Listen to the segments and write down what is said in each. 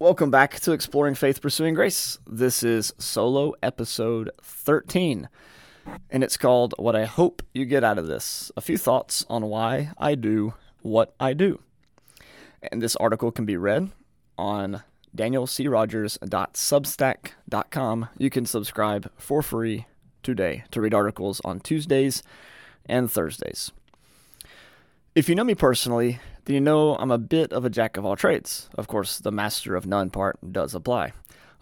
Welcome back to Exploring Faith Pursuing Grace. This is solo episode 13, and it's called What I Hope You Get Out of This A Few Thoughts on Why I Do What I Do. And this article can be read on danielcrogers.substack.com. You can subscribe for free today to read articles on Tuesdays and Thursdays. If you know me personally, then you know I'm a bit of a jack of all trades. Of course, the master of none part does apply.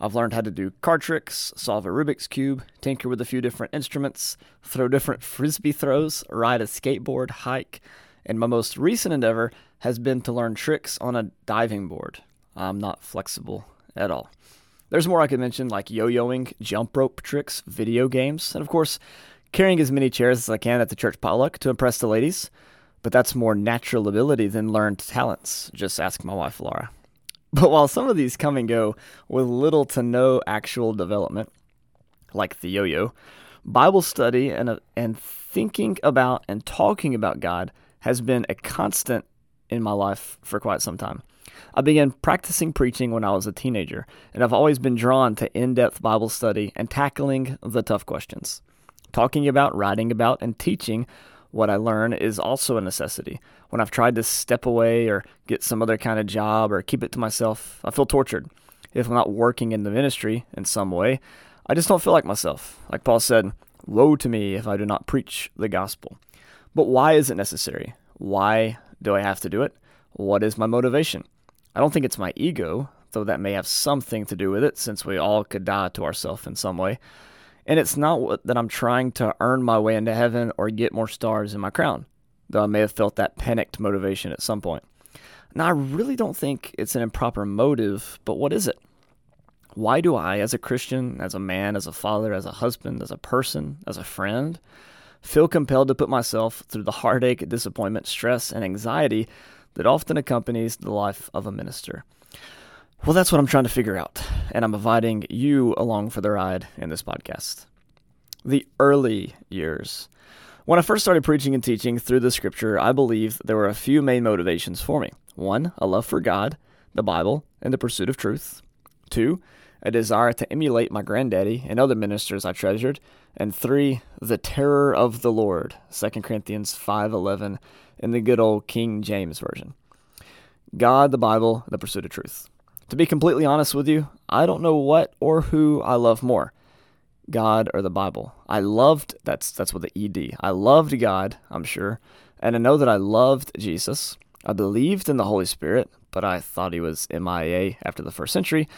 I've learned how to do card tricks, solve a Rubik's Cube, tinker with a few different instruments, throw different frisbee throws, ride a skateboard, hike, and my most recent endeavor has been to learn tricks on a diving board. I'm not flexible at all. There's more I could mention, like yo yoing, jump rope tricks, video games, and of course, carrying as many chairs as I can at the church potluck to impress the ladies but that's more natural ability than learned talents. Just ask my wife, Laura. But while some of these come and go with little to no actual development, like the yo yo, Bible study and, uh, and thinking about and talking about God has been a constant in my life for quite some time. I began practicing preaching when I was a teenager, and I've always been drawn to in depth Bible study and tackling the tough questions. Talking about, writing about, and teaching what I learn is also a necessity. When I've tried to step away or get some other kind of job or keep it to myself, I feel tortured. If I'm not working in the ministry in some way, I just don't feel like myself. Like Paul said, Woe to me if I do not preach the gospel. But why is it necessary? Why do I have to do it? What is my motivation? I don't think it's my ego, though that may have something to do with it since we all could die to ourselves in some way. And it's not that I'm trying to earn my way into heaven or get more stars in my crown, though I may have felt that panicked motivation at some point. Now, I really don't think it's an improper motive, but what is it? Why do I, as a Christian, as a man, as a father, as a husband, as a person, as a friend, feel compelled to put myself through the heartache, disappointment, stress, and anxiety that often accompanies the life of a minister? Well, that's what I'm trying to figure out, and I'm inviting you along for the ride in this podcast. The early years. When I first started preaching and teaching through the scripture, I believe there were a few main motivations for me. One, a love for God, the Bible, and the pursuit of truth. Two, a desire to emulate my granddaddy and other ministers I treasured. And three, the terror of the Lord, 2 Corinthians 5.11 in the good old King James Version. God, the Bible, the pursuit of truth. To be completely honest with you, I don't know what or who I love more. God or the Bible. I loved that's that's what the ED. I loved God, I'm sure, and I know that I loved Jesus. I believed in the Holy Spirit, but I thought he was MIA after the first century.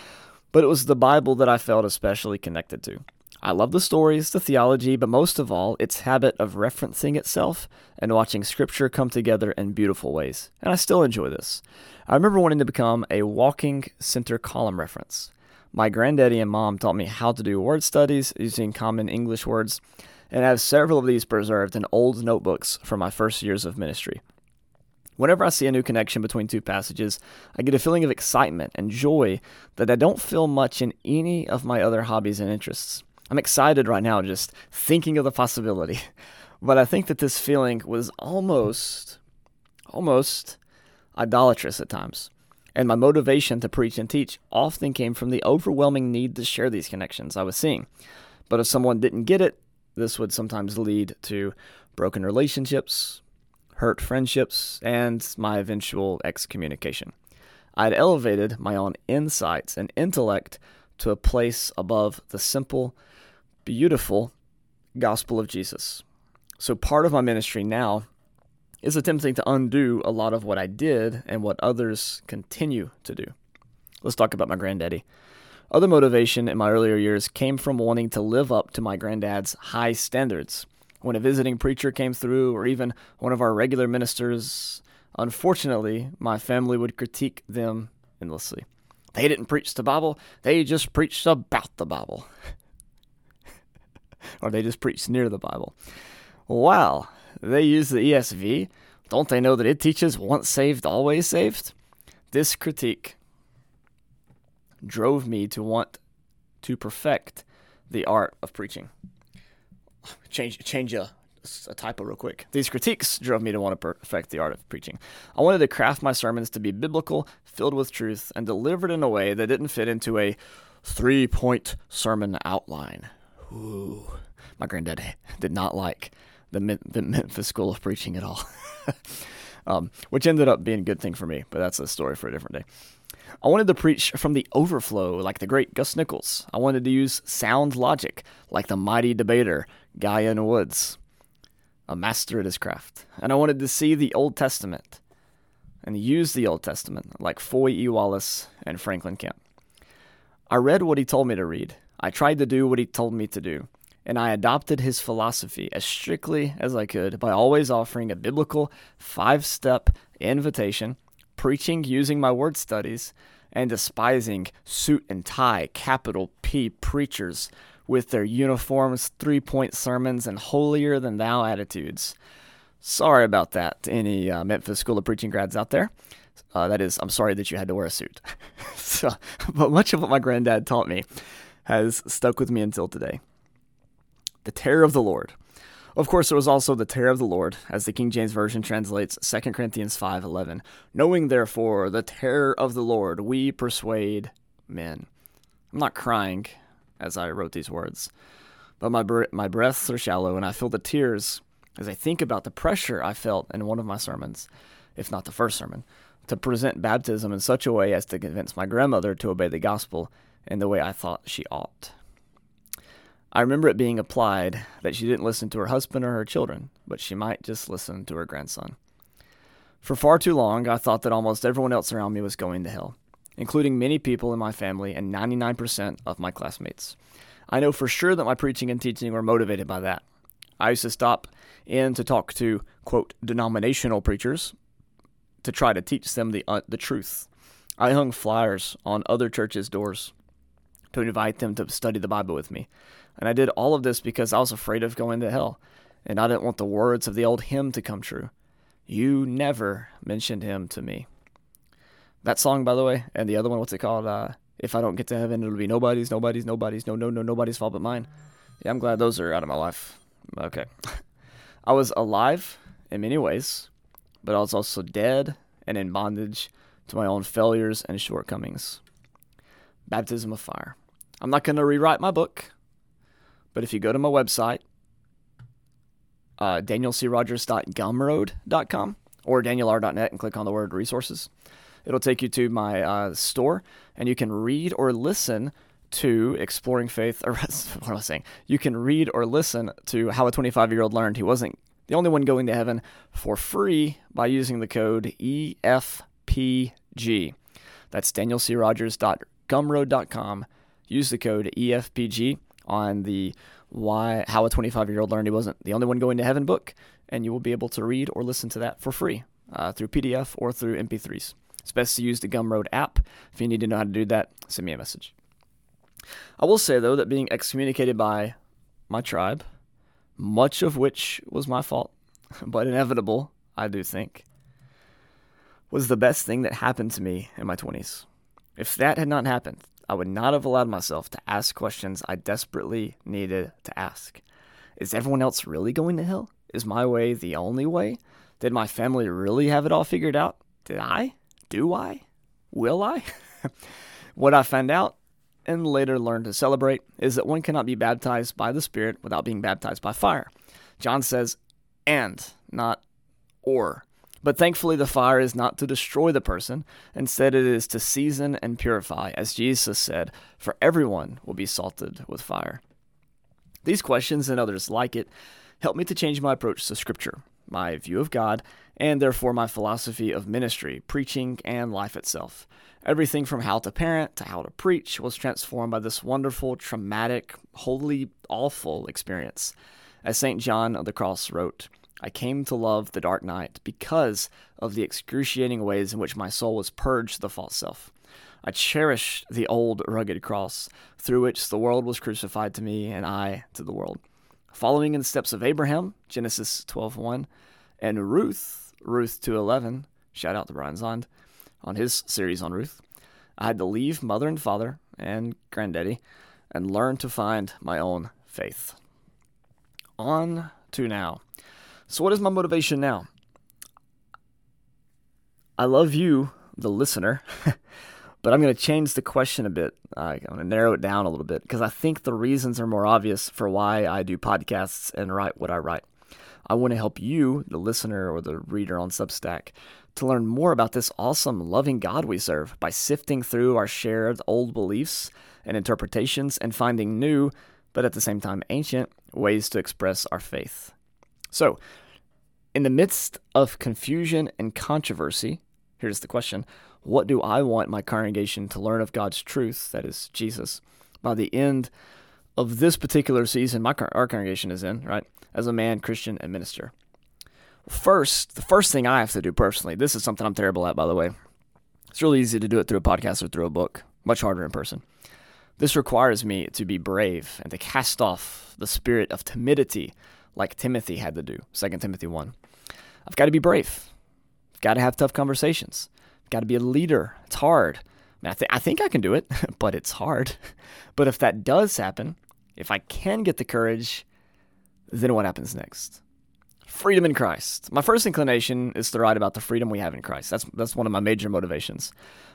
But it was the Bible that I felt especially connected to. I love the stories, the theology, but most of all, its habit of referencing itself and watching scripture come together in beautiful ways. And I still enjoy this. I remember wanting to become a walking center column reference. My granddaddy and mom taught me how to do word studies using common English words, and I have several of these preserved in old notebooks from my first years of ministry. Whenever I see a new connection between two passages, I get a feeling of excitement and joy that I don't feel much in any of my other hobbies and interests. I'm excited right now just thinking of the possibility. But I think that this feeling was almost, almost idolatrous at times. And my motivation to preach and teach often came from the overwhelming need to share these connections I was seeing. But if someone didn't get it, this would sometimes lead to broken relationships, hurt friendships, and my eventual excommunication. I'd elevated my own insights and intellect to a place above the simple beautiful gospel of Jesus. So part of my ministry now is attempting to undo a lot of what I did and what others continue to do. Let's talk about my granddaddy. Other motivation in my earlier years came from wanting to live up to my granddad's high standards. When a visiting preacher came through, or even one of our regular ministers, unfortunately, my family would critique them endlessly. They didn't preach the Bible, they just preached about the Bible. or they just preach near the Bible. Wow, they use the ESV. Don't they know that it teaches once saved, always saved? This critique drove me to want to perfect the art of preaching. Change, change a a typo real quick. These critiques drove me to want to perfect the art of preaching. I wanted to craft my sermons to be biblical, filled with truth, and delivered in a way that didn't fit into a three point sermon outline. Ooh, my granddad did not like the, the Memphis School of Preaching at all, um, which ended up being a good thing for me, but that's a story for a different day. I wanted to preach from the overflow like the great Gus Nichols. I wanted to use sound logic like the mighty debater Guy N. Woods, a master at his craft. And I wanted to see the Old Testament and use the Old Testament like Foy E. Wallace and Franklin Camp. I read what he told me to read. I tried to do what he told me to do. And I adopted his philosophy as strictly as I could by always offering a biblical five step invitation preaching using my word studies, and despising suit and tie, capital P preachers with their uniforms, three point sermons, and holier than thou attitudes. Sorry about that to any uh, Memphis School of Preaching grads out there. Uh, that is, I'm sorry that you had to wear a suit. so, but much of what my granddad taught me has stuck with me until today. The terror of the Lord. Of course, there was also the terror of the Lord, as the King James Version translates 2 Corinthians 5:11. Knowing therefore the terror of the Lord, we persuade men. I'm not crying as I wrote these words, but my my breaths are shallow, and I feel the tears as I think about the pressure I felt in one of my sermons, if not the first sermon, to present baptism in such a way as to convince my grandmother to obey the gospel in the way I thought she ought. I remember it being applied that she didn't listen to her husband or her children, but she might just listen to her grandson. For far too long, I thought that almost everyone else around me was going to hell, including many people in my family and 99% of my classmates. I know for sure that my preaching and teaching were motivated by that. I used to stop in to talk to, quote, denominational preachers to try to teach them the, uh, the truth. I hung flyers on other churches' doors to invite them to study the Bible with me. And I did all of this because I was afraid of going to hell. And I didn't want the words of the old hymn to come true. You never mentioned him to me. That song, by the way, and the other one, what's it called? Uh, if I don't get to heaven, it'll be nobody's, nobody's, nobody's, no, no, no, nobody's fault but mine. Yeah, I'm glad those are out of my life. Okay. I was alive in many ways, but I was also dead and in bondage to my own failures and shortcomings. Baptism of Fire. I'm not going to rewrite my book. But if you go to my website, uh, danielcrogers.gumroad.com or danielr.net and click on the word resources, it'll take you to my uh, store and you can read or listen to Exploring Faith. Or what am I saying? You can read or listen to How a 25 Year Old Learned He Wasn't the Only One Going to Heaven for free by using the code EFPG. That's danielcrogers.gumroad.com. Use the code EFPG on the why how a 25 year old learned he wasn't the only one going to heaven book, and you will be able to read or listen to that for free uh, through PDF or through MP3s. It's best to use the Gumroad app. If you need to know how to do that, send me a message. I will say though that being excommunicated by my tribe, much of which was my fault, but inevitable, I do think, was the best thing that happened to me in my 20s. If that had not happened, I would not have allowed myself to ask questions I desperately needed to ask. Is everyone else really going to hell? Is my way the only way? Did my family really have it all figured out? Did I? Do I? Will I? what I found out and later learned to celebrate is that one cannot be baptized by the Spirit without being baptized by fire. John says, and, not or. But thankfully, the fire is not to destroy the person. Instead, it is to season and purify, as Jesus said, for everyone will be salted with fire. These questions and others like it help me to change my approach to Scripture, my view of God, and therefore my philosophy of ministry, preaching, and life itself. Everything from how to parent to how to preach was transformed by this wonderful, traumatic, wholly awful experience. As St. John of the Cross wrote, I came to love the dark night because of the excruciating ways in which my soul was purged of the false self. I cherished the old rugged cross through which the world was crucified to me and I to the world. Following in the steps of Abraham, Genesis 12:1, and Ruth, Ruth 2:11, shout out to Brian Zahnd on his series on Ruth. I had to leave mother and father and granddaddy and learn to find my own faith. On to now. So, what is my motivation now? I love you, the listener, but I'm going to change the question a bit. I'm going to narrow it down a little bit because I think the reasons are more obvious for why I do podcasts and write what I write. I want to help you, the listener or the reader on Substack, to learn more about this awesome, loving God we serve by sifting through our shared old beliefs and interpretations and finding new, but at the same time ancient, ways to express our faith. So, in the midst of confusion and controversy, here's the question What do I want my congregation to learn of God's truth, that is, Jesus, by the end of this particular season my, our congregation is in, right? As a man, Christian, and minister. First, the first thing I have to do personally, this is something I'm terrible at, by the way. It's really easy to do it through a podcast or through a book, much harder in person. This requires me to be brave and to cast off the spirit of timidity like Timothy had to do, 2 Timothy 1. I've got to be brave. I've got to have tough conversations. I've got to be a leader. It's hard. I, mean, I, th- I think I can do it, but it's hard. But if that does happen, if I can get the courage, then what happens next? Freedom in Christ. My first inclination is to write about the freedom we have in Christ. That's that's one of my major motivations.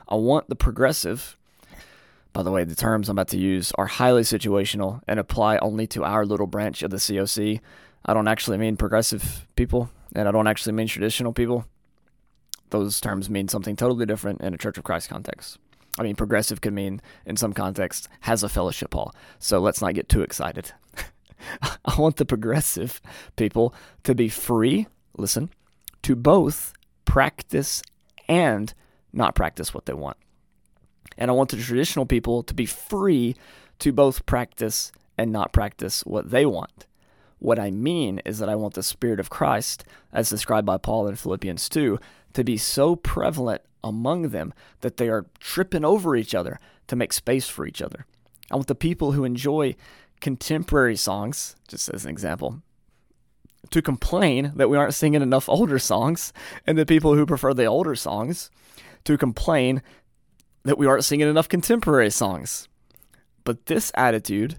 I want the progressive by the way, the terms I'm about to use are highly situational and apply only to our little branch of the COC. I don't actually mean progressive people, and I don't actually mean traditional people. Those terms mean something totally different in a Church of Christ context. I mean, progressive could mean, in some contexts, has a fellowship hall. So let's not get too excited. I want the progressive people to be free, listen, to both practice and not practice what they want. And I want the traditional people to be free to both practice and not practice what they want. What I mean is that I want the Spirit of Christ, as described by Paul in Philippians 2, to be so prevalent among them that they are tripping over each other to make space for each other. I want the people who enjoy contemporary songs, just as an example, to complain that we aren't singing enough older songs, and the people who prefer the older songs to complain that we aren't singing enough contemporary songs. But this attitude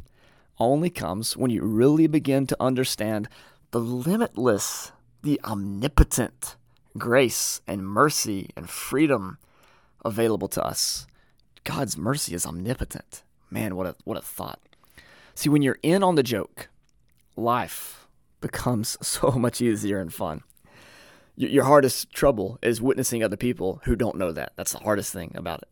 only comes when you really begin to understand the limitless, the omnipotent grace and mercy and freedom available to us. God's mercy is omnipotent. Man, what a what a thought. See, when you're in on the joke, life becomes so much easier and fun. Your hardest trouble is witnessing other people who don't know that. That's the hardest thing about it.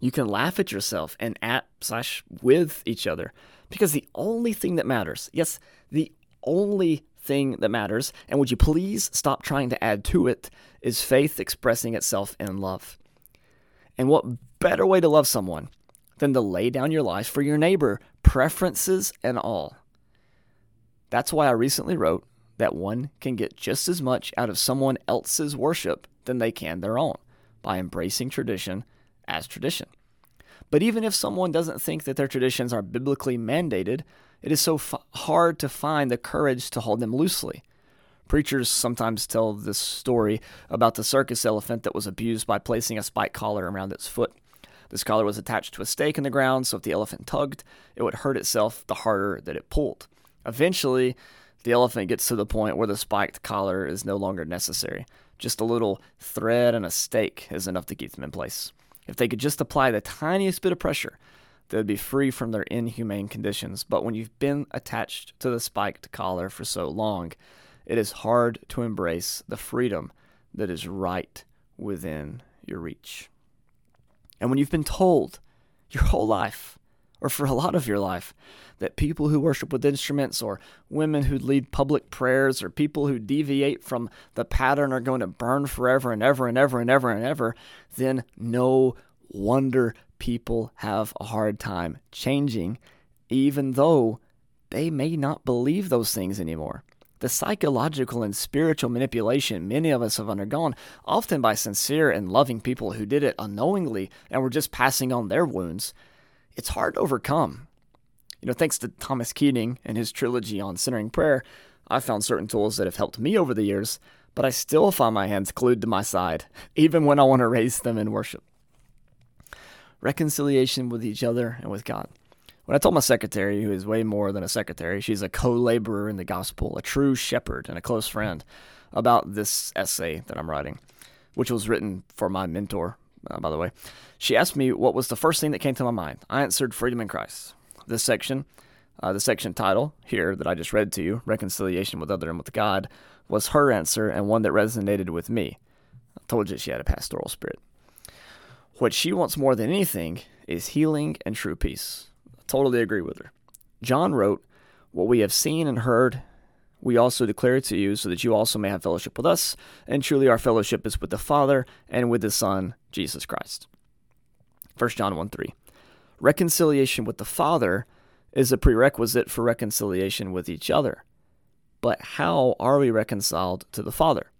You can laugh at yourself and at slash with each other because the only thing that matters, yes, the only thing that matters, and would you please stop trying to add to it, is faith expressing itself in love. And what better way to love someone than to lay down your life for your neighbor, preferences and all? That's why I recently wrote that one can get just as much out of someone else's worship than they can their own by embracing tradition as tradition. But even if someone doesn't think that their traditions are biblically mandated, it is so f- hard to find the courage to hold them loosely. Preachers sometimes tell this story about the circus elephant that was abused by placing a spike collar around its foot. This collar was attached to a stake in the ground, so if the elephant tugged, it would hurt itself the harder that it pulled. Eventually, the elephant gets to the point where the spiked collar is no longer necessary. Just a little thread and a stake is enough to keep them in place. If they could just apply the tiniest bit of pressure, they would be free from their inhumane conditions. But when you've been attached to the spiked collar for so long, it is hard to embrace the freedom that is right within your reach. And when you've been told your whole life, or for a lot of your life, that people who worship with instruments, or women who lead public prayers, or people who deviate from the pattern are going to burn forever and ever and ever and ever and ever, then no wonder people have a hard time changing, even though they may not believe those things anymore. The psychological and spiritual manipulation many of us have undergone, often by sincere and loving people who did it unknowingly and were just passing on their wounds, it's hard to overcome. You know, thanks to Thomas Keating and his trilogy on centering prayer, I've found certain tools that have helped me over the years, but I still find my hands glued to my side, even when I want to raise them in worship. Reconciliation with each other and with God. When I told my secretary, who is way more than a secretary, she's a co laborer in the gospel, a true shepherd, and a close friend, about this essay that I'm writing, which was written for my mentor, uh, by the way, she asked me what was the first thing that came to my mind. I answered freedom in Christ. This section, uh, the section title here that I just read to you, Reconciliation with Other and with God, was her answer and one that resonated with me. I told you she had a pastoral spirit. What she wants more than anything is healing and true peace. I totally agree with her. John wrote, What we have seen and heard, we also declare it to you, so that you also may have fellowship with us. And truly, our fellowship is with the Father and with the Son, Jesus Christ. 1 John 1 3. Reconciliation with the Father is a prerequisite for reconciliation with each other. But how are we reconciled to the Father?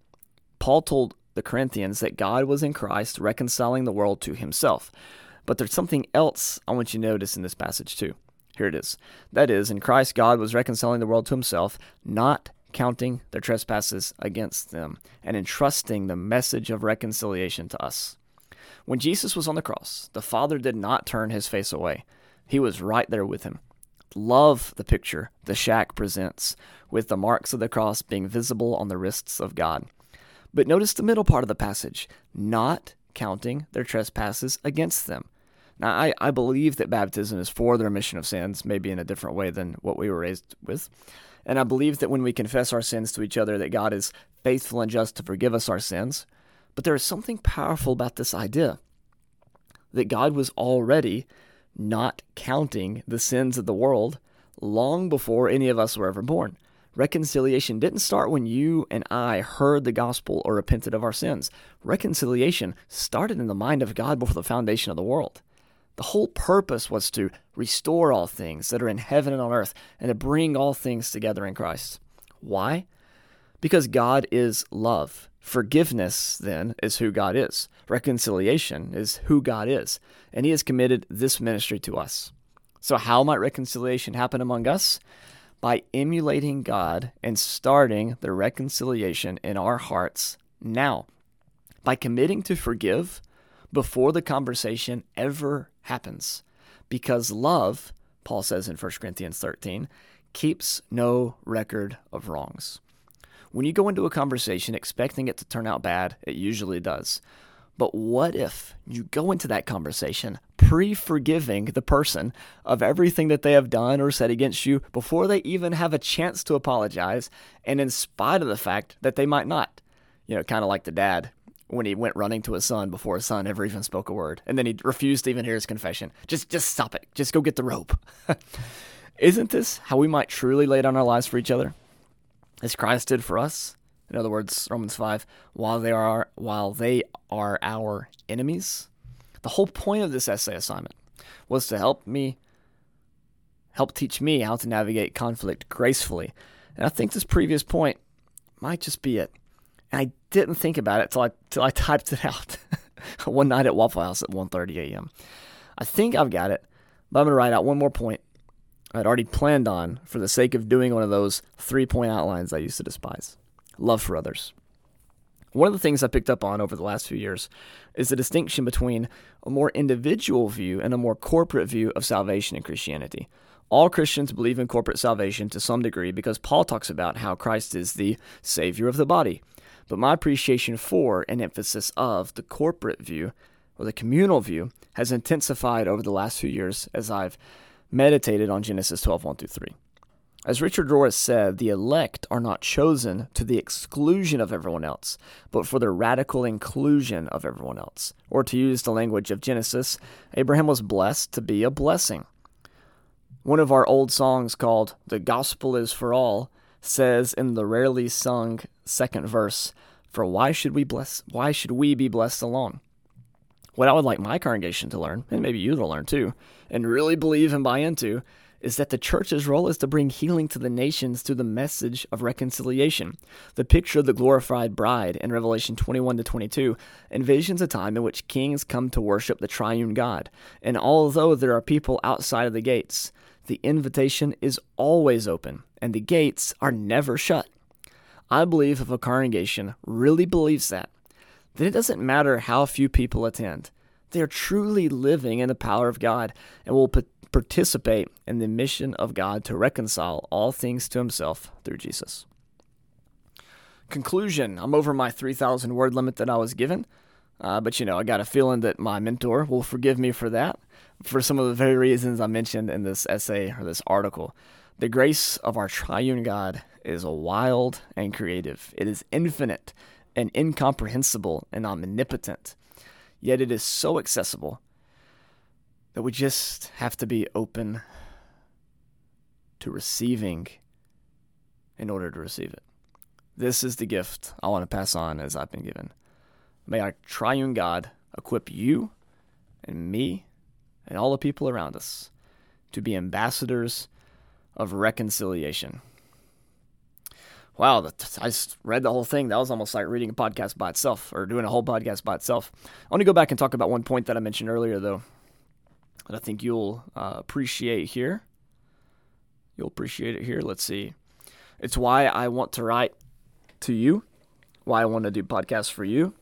Paul told the Corinthians that God was in Christ reconciling the world to himself. But there's something else I want you to notice in this passage too. Here it is. That is, in Christ, God was reconciling the world to himself, not counting their trespasses against them, and entrusting the message of reconciliation to us. When Jesus was on the cross, the Father did not turn his face away. He was right there with him. Love the picture the shack presents, with the marks of the cross being visible on the wrists of God. But notice the middle part of the passage not counting their trespasses against them. Now, I, I believe that baptism is for the remission of sins, maybe in a different way than what we were raised with. And I believe that when we confess our sins to each other, that God is faithful and just to forgive us our sins. But there is something powerful about this idea that God was already not counting the sins of the world long before any of us were ever born. Reconciliation didn't start when you and I heard the gospel or repented of our sins. Reconciliation started in the mind of God before the foundation of the world. The whole purpose was to restore all things that are in heaven and on earth and to bring all things together in Christ. Why? Because God is love. Forgiveness, then, is who God is. Reconciliation is who God is. And He has committed this ministry to us. So, how might reconciliation happen among us? By emulating God and starting the reconciliation in our hearts now. By committing to forgive before the conversation ever happens. Because love, Paul says in 1 Corinthians 13, keeps no record of wrongs. When you go into a conversation expecting it to turn out bad, it usually does. But what if you go into that conversation pre forgiving the person of everything that they have done or said against you before they even have a chance to apologize, and in spite of the fact that they might not? You know, kind of like the dad when he went running to his son before his son ever even spoke a word, and then he refused to even hear his confession. Just, just stop it. Just go get the rope. Isn't this how we might truly lay down our lives for each other? as Christ did for us. In other words, Romans 5, while they are while they are our enemies. The whole point of this essay assignment was to help me help teach me how to navigate conflict gracefully. And I think this previous point might just be it. And I didn't think about it till I till I typed it out one night at Waffle House at 1:30 a.m. I think I've got it, but I'm to write out one more point I'd already planned on for the sake of doing one of those three point outlines I used to despise love for others. One of the things I picked up on over the last few years is the distinction between a more individual view and a more corporate view of salvation in Christianity. All Christians believe in corporate salvation to some degree because Paul talks about how Christ is the Savior of the body. But my appreciation for and emphasis of the corporate view or the communal view has intensified over the last few years as I've meditated on Genesis 12 1 through 3. As Richard Rohr said, the elect are not chosen to the exclusion of everyone else, but for the radical inclusion of everyone else. Or to use the language of Genesis, Abraham was blessed to be a blessing. One of our old songs called The Gospel is for All says in the rarely sung second verse, For why should we bless why should we be blessed alone? What I would like my congregation to learn, and maybe you to learn too, and really believe and buy into, is that the church's role is to bring healing to the nations through the message of reconciliation. The picture of the glorified bride in Revelation 21 to 22 envisions a time in which kings come to worship the triune God. And although there are people outside of the gates, the invitation is always open and the gates are never shut. I believe if a congregation really believes that, then it doesn't matter how few people attend. They are truly living in the power of God and will participate in the mission of God to reconcile all things to himself through Jesus. Conclusion I'm over my 3,000 word limit that I was given, uh, but you know, I got a feeling that my mentor will forgive me for that, for some of the very reasons I mentioned in this essay or this article. The grace of our triune God is wild and creative, it is infinite and incomprehensible and omnipotent, yet it is so accessible that we just have to be open to receiving in order to receive it. This is the gift I want to pass on as I've been given. May our triune God equip you and me and all the people around us to be ambassadors of reconciliation. Wow, I read the whole thing. That was almost like reading a podcast by itself or doing a whole podcast by itself. I want to go back and talk about one point that I mentioned earlier, though, that I think you'll uh, appreciate here. You'll appreciate it here. Let's see. It's why I want to write to you, why I want to do podcasts for you,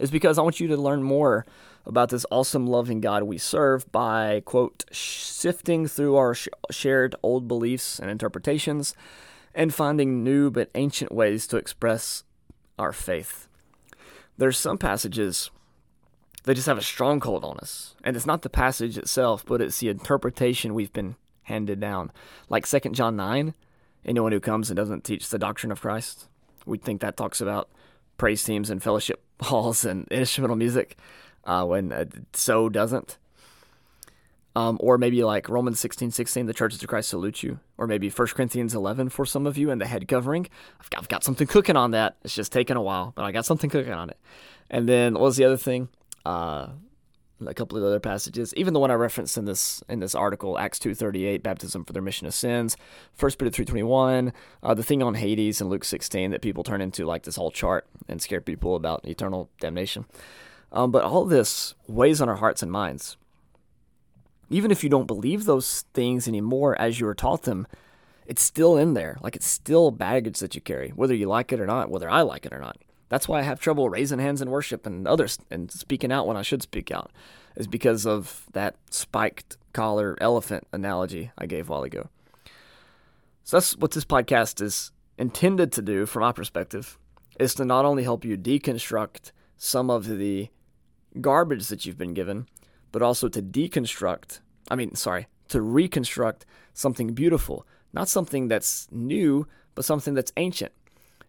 is because I want you to learn more about this awesome, loving God we serve by, quote, sifting through our sh- shared old beliefs and interpretations and finding new but ancient ways to express our faith. There's some passages that just have a stronghold on us, and it's not the passage itself, but it's the interpretation we've been handed down. Like 2 John 9, anyone who comes and doesn't teach the doctrine of Christ, we think that talks about praise teams and fellowship halls and instrumental music, uh, when uh, so doesn't. Um, or maybe like Romans 16, 16, the churches of Christ salute you. Or maybe 1 Corinthians 11 for some of you and the head covering. I've got, I've got something cooking on that. It's just taken a while, but I got something cooking on it. And then what was the other thing? Uh, a couple of other passages, even the one I referenced in this in this article, Acts two thirty eight, baptism for the remission of sins, First Peter three twenty one, uh, the thing on Hades in Luke sixteen that people turn into like this whole chart and scare people about eternal damnation. Um, but all this weighs on our hearts and minds. Even if you don't believe those things anymore as you were taught them, it's still in there. Like it's still baggage that you carry, whether you like it or not, whether I like it or not. That's why I have trouble raising hands in worship and others and speaking out when I should speak out, is because of that spiked collar elephant analogy I gave a while ago. So that's what this podcast is intended to do, from my perspective, is to not only help you deconstruct some of the garbage that you've been given, but also to deconstruct, I mean, sorry, to reconstruct something beautiful, not something that's new, but something that's ancient.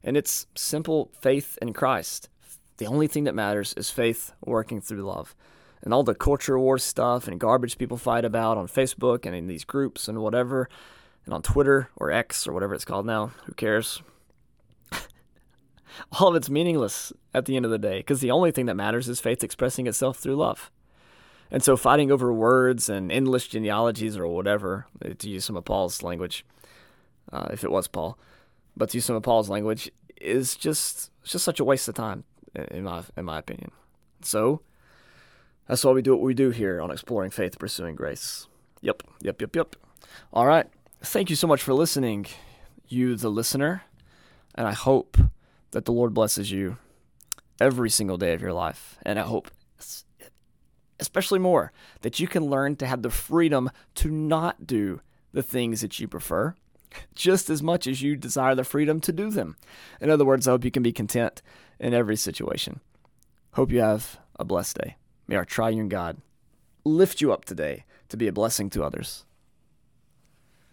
And it's simple faith in Christ. The only thing that matters is faith working through love. And all the culture war stuff and garbage people fight about on Facebook and in these groups and whatever, and on Twitter or X or whatever it's called now, who cares? all of it's meaningless at the end of the day because the only thing that matters is faith expressing itself through love. And so fighting over words and endless genealogies or whatever, to use some of Paul's language, uh, if it was Paul, but to use some of Paul's language, is just just such a waste of time, in my in my opinion. So that's why we do what we do here on exploring faith, pursuing grace. Yep, yep, yep, yep. All right. Thank you so much for listening, you the listener, and I hope that the Lord blesses you every single day of your life, and I hope especially more, that you can learn to have the freedom to not do the things that you prefer just as much as you desire the freedom to do them. In other words, I hope you can be content in every situation. Hope you have a blessed day. May our triune God lift you up today to be a blessing to others.